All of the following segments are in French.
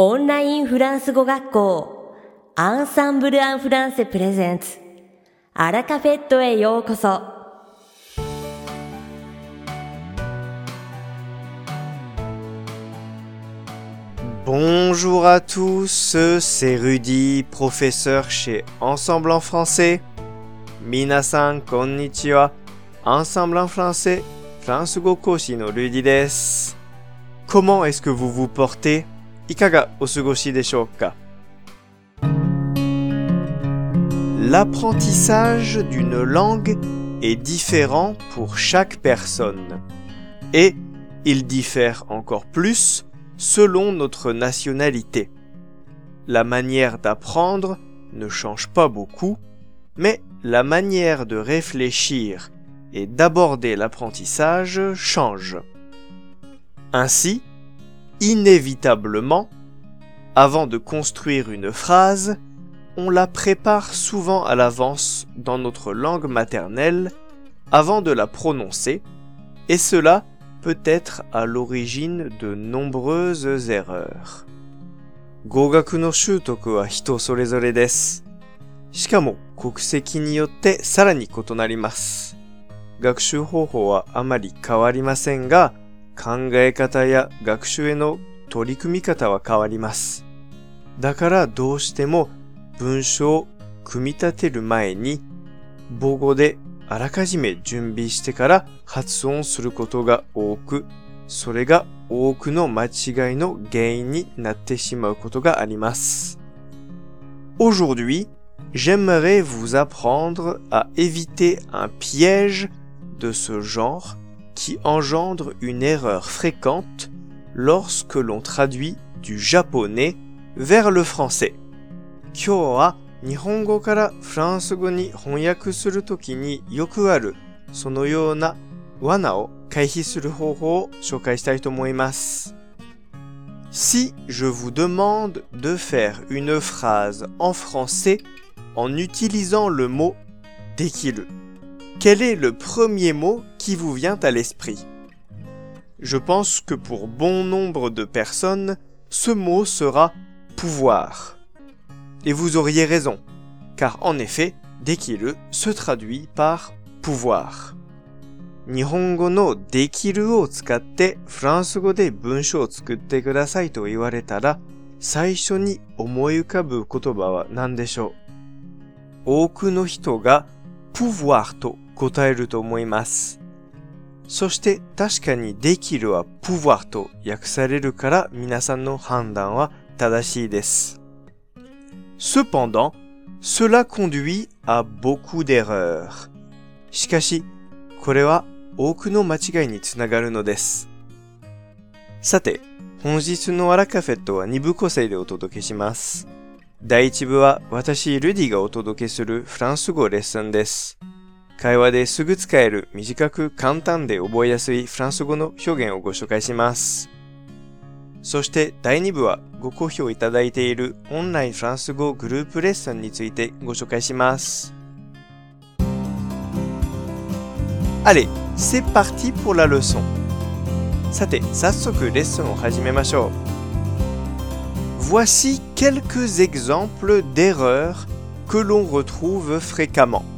オンラインフランス語学校アンサンブル・アン・フランセプレゼンツアラカフェットへようこそ Bonjour à tous, c'est Rudy, professeur chez Ensemble en français. Minasan konnichiwa. Ensemble en français, France go koshi no Rudy desu. Comment est-ce que vous vous portez? Ikaga osugoshi deshou ka? L'apprentissage d'une langue est différent pour chaque personne. Et il diffère encore plus selon notre nationalité. La manière d'apprendre ne change pas beaucoup, mais la manière de réfléchir et d'aborder l'apprentissage change. Ainsi, inévitablement, avant de construire une phrase, on la prépare souvent à l'avance dans notre langue maternelle avant de la prononcer, et cela peut être à l'origine de nombreuses erreurs. 語学の習得は人それぞれです。しかも国籍によってさらに異なります。学習方法はあまり変わりませんが、 考え方や学習への取り組み方は変わります。だからどうしても文章を組み立てる前に母語であらかじめ準備してから発音することが多く、それが多くの間違いの原因になってしまうことがあります。Aujourd'hui, j'aimerais vous apprendre à éviter un piège de ce genre qui engendre une erreur fréquente lorsque l'on traduit du japonais vers le français. Kyo nihongo kara fransugo ni honyaku suru toki ni yoku aru sono yona wana o kaihi suru hoho o shokai shitai to omoimasu. Si je vous demande de faire une phrase en français en utilisant le mot dékiru, quel est le premier mot qui vous vient à l'esprit. Je pense que pour bon nombre de personnes, ce mot sera pouvoir. Et vous auriez raison, car en effet, dekiru se traduit par pouvoir. Nihongo no dekiru o tsukatte de to kotoba wa no hito ga pouvoir to. そして確かにできるは pouvoir と訳されるから皆さんの判断は正しいです。Cependant, cela conduit à beaucoup d'erreurs. しかし、これは多くの間違いにつながるのです。さて、本日のアラカフェットは2部構成でお届けします。第1部は私、ルディがお届けするフランス語レッスンです。会話ですぐ使える短く簡単で覚えやすいフランス語の表現をご紹介します。そして第2部はご好評いただいているオンラインフランス語グループレッスンについてご紹介します。Allez, c'est parti pour la leçon. さて、早速レッスンを始めましょう。Voici quelques exemples d'erreurs que l'on retrouve fréquemment.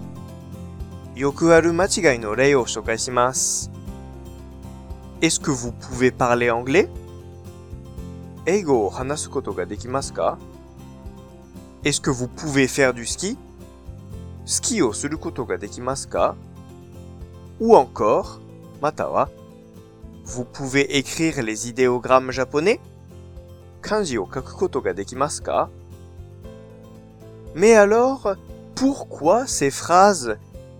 よくある間違いの例を紹介します。Est-ce que vous pouvez parler anglais? 英語を話すことができますか Est-ce que vous pouvez faire du ski? スキーをすることができますか Ou encore, または Vous pouvez écrire les idéogrammes japonais? 漢字を書くことができますか Mais alors, pourquoi ces phrases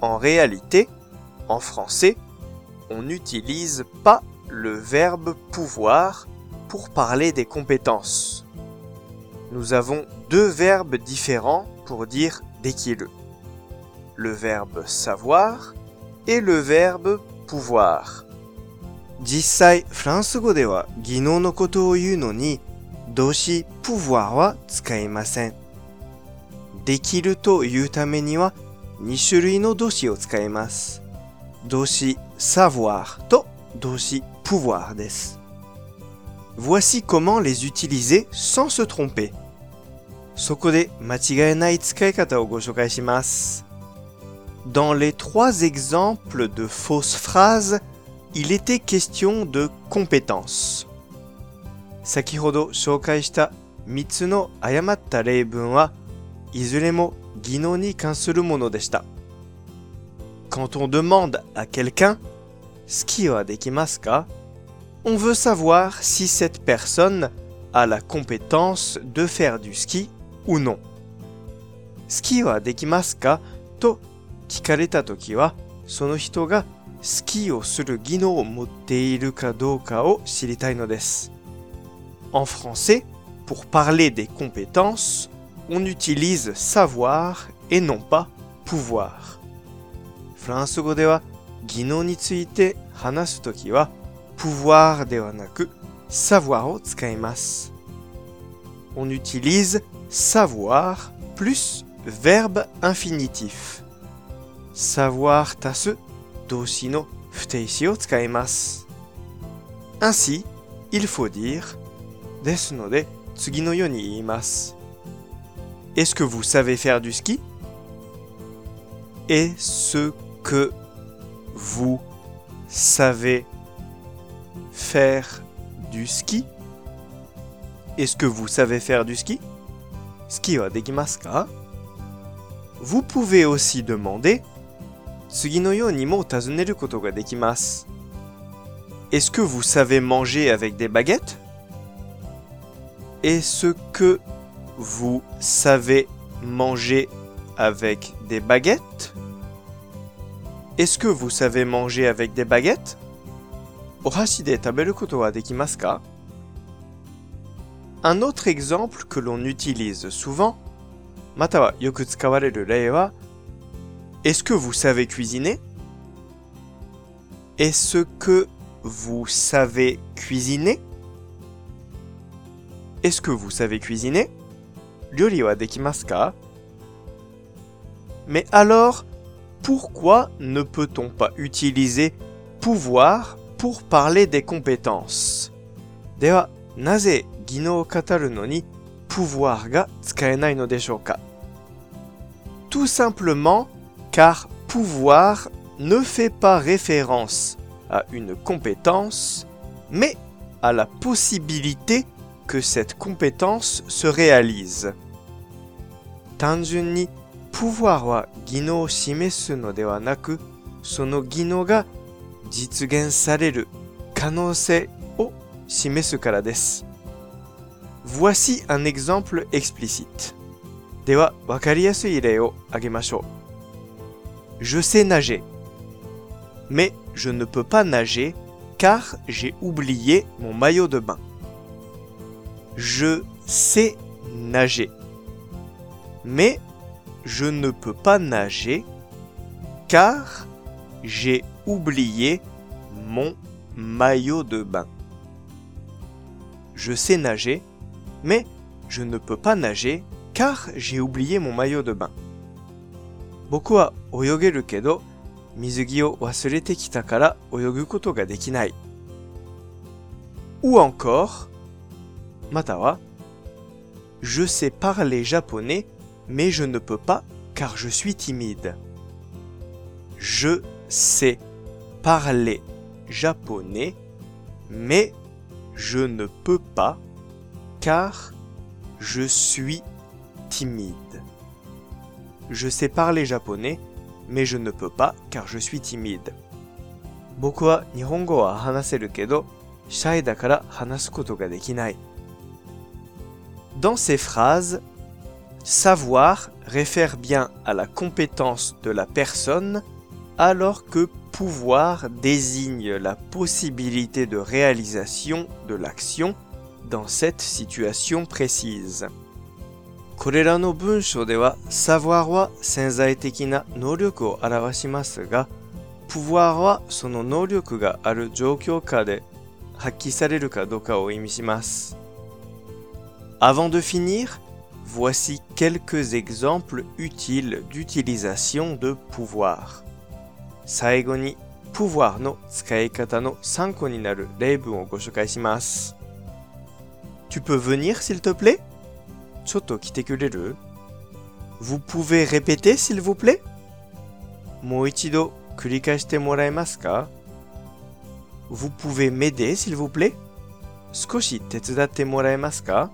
En réalité, en français, on n'utilise pas le verbe pouvoir pour parler des compétences. nous avons deux verbes différents pour dire dekiru. Le verbe savoir et le verbe pouvoir. 実際、フランス語では技能のことを言うのに、動詞 pouvoir は使いません。できるというためには 2種類の動詞を使います。動詞 savoir と動詞 pouvoir です。Voici comment les utiliser sans se tromper. そこで間違えない使い方をご紹介します。Dans les trois exemples de fausses phrases, il était question de compétences. 先ほど紹介した3つの誤った例文はいずれも 技能に関するものでした。Quand on demande à quelqu'un ski on veut savoir si cette personne a la compétence de faire du ski ou non. Ski. En français, pour parler des compétences, on utilise savoir et non pas pouvoir. フランス語では技能について話すときは pouvoir ではなく savoir を使います。On utilise savoir plus verbe infinitif. savoir 足す動詞の不定詞を使います。Ainsi, il faut dire ですので次のように言います。 est-ce que vous savez faire du ski? Est-ce que vous savez faire du ski? Est-ce que vous savez faire du ski? Ski wa dekimasu ka? Vous pouvez aussi demander est-ce que vous savez manger avec des baguettes? Est-ce que vous savez manger avec des baguettes? Est-ce que vous savez manger avec des baguettes? Un autre exemple que l'on utilise souvent, est-ce que vous savez cuisiner? Est-ce que vous savez cuisiner? Est-ce que vous savez cuisiner? Mais alors, pourquoi ne peut-on pas utiliser pouvoir pour parler des compétences? Naze pouvoir ga Tout simplement car pouvoir ne fait pas référence à une compétence, mais à la possibilité que cette compétence se réalise. 単純に pouvoir は技能を示すのではなく、その技能が実現される可能性を示すからです。Voici un exemple explicite. では、わかりやすい例を挙げましょう。Je sais nager. Mais je ne peux pas nager car j'ai oublié mon maillot de bain. Je sais nager. Mais je ne peux pas nager car j'ai oublié mon maillot de bain. Je sais nager, mais je ne peux pas nager car j'ai oublié mon maillot de bain. 僕は泳げるけど水着を忘れてきたから泳ぐことができない。ou encore または Je sais parler japonais mais je ne peux pas car je suis timide. Je sais parler japonais mais je ne peux pas car je suis timide. Je sais parler japonais, mais je ne peux pas car je suis timide. 僕は日本語は話せるけど、シャイだから話すことができない。 Dans ces phrases, savoir réfère bien à la compétence de la personne, alors que pouvoir désigne la possibilité de réalisation de l'action dans cette situation précise. これらの文章では savoir は潜在的な能力を表しますが pouvoir はその能力がある状況下で発揮されるかどうかを意味します。 Avant de finir, voici quelques exemples utiles d'utilisation de pouvoir. 最後に pouvoir の使い方の参考になる例文をご紹介します。Tu peux venir s'il te plaît? ちょっと来てくれる Vous pouvez répéter s'il vous plaît? もう一度繰り返してもらえますか Vous pouvez m'aider s'il vous plaît? 少し手伝ってもらえますか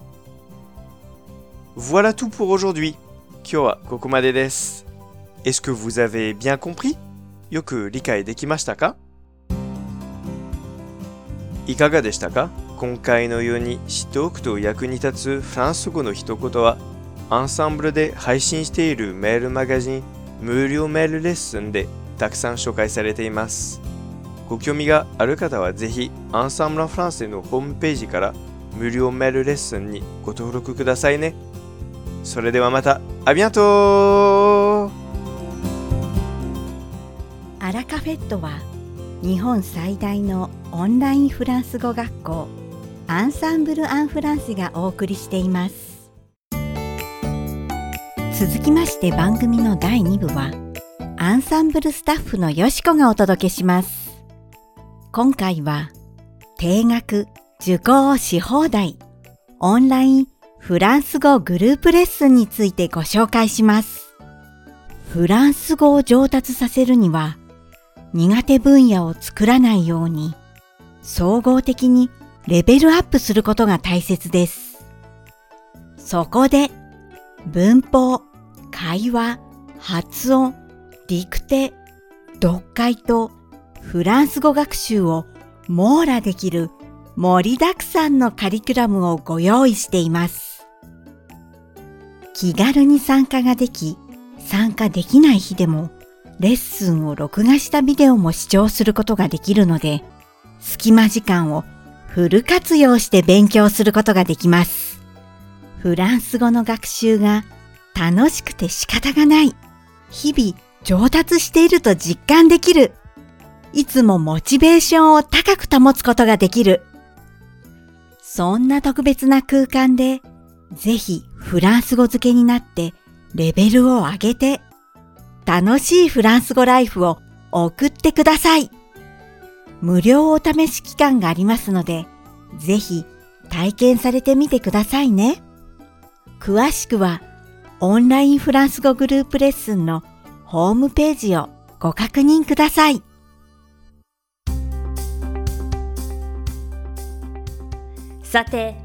Voilà tout pour aujourd'hui. 今日はここまでです。Est-ce que vous avez bien compris? よく理解できましたかいかがでしたか今回のように知っておくと役に立つフランス語の一言はアンサンブルで配信しているメールマガジン無料メールレッスンでたくさん紹介されていますご興味がある方はぜひアンサンブルフランスのホームページから無料メールレッスンにご登録くださいねそれではまたアビアントアラカフェットは日本最大のオンラインフランス語学校アンサンブル・アン・フランスがお送りしています。続きまして番組の第2部はアンサンブルスタッフのよしこがお届けします。今回は定額受講し放題オンラインフランス語グループレッスンについてご紹介しますフランス語を上達させるには苦手分野を作らないように総合的にレベルアップすることが大切です。そこで、文法、会話、発音、ディクテ、読解とフランス語学習を網羅できる盛りだくさんのカリキュラムをご用意しています。気軽に参加ができ、参加できない日でもレッスンを録画したビデオも視聴することができるので、隙間時間をフル活用して勉強することができます。フランス語の学習が楽しくて仕方がない。日々上達していると実感できる。いつもモチベーションを高く保つことができる。そんな特別な空間で、ぜひフランス語付けになってレベルを上げて、楽しいフランス語ライフを送ってください。無料お試し期間がありますので、ぜひ体験されてみてくださいね。詳しくはオンラインフランス語グループレッスンのホームページをご確認ください。さて、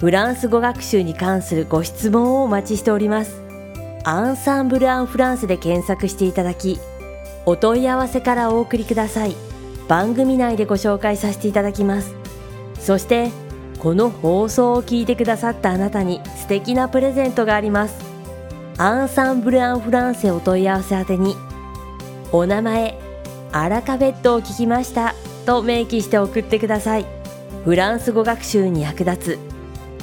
フランス語学習に関するご質問をお待ちしております。アンサンブル・アン・フランスで検索していただきお問い合わせからお送りください。番組内でご紹介させていただきます。そしてこの放送を聞いてくださったあなたに素敵なプレゼントがあります。アンサンブル・アン・フランセお問い合わせ宛てにお名前アラカベットを聞きましたと明記して送ってください。フランス語学習に役立つ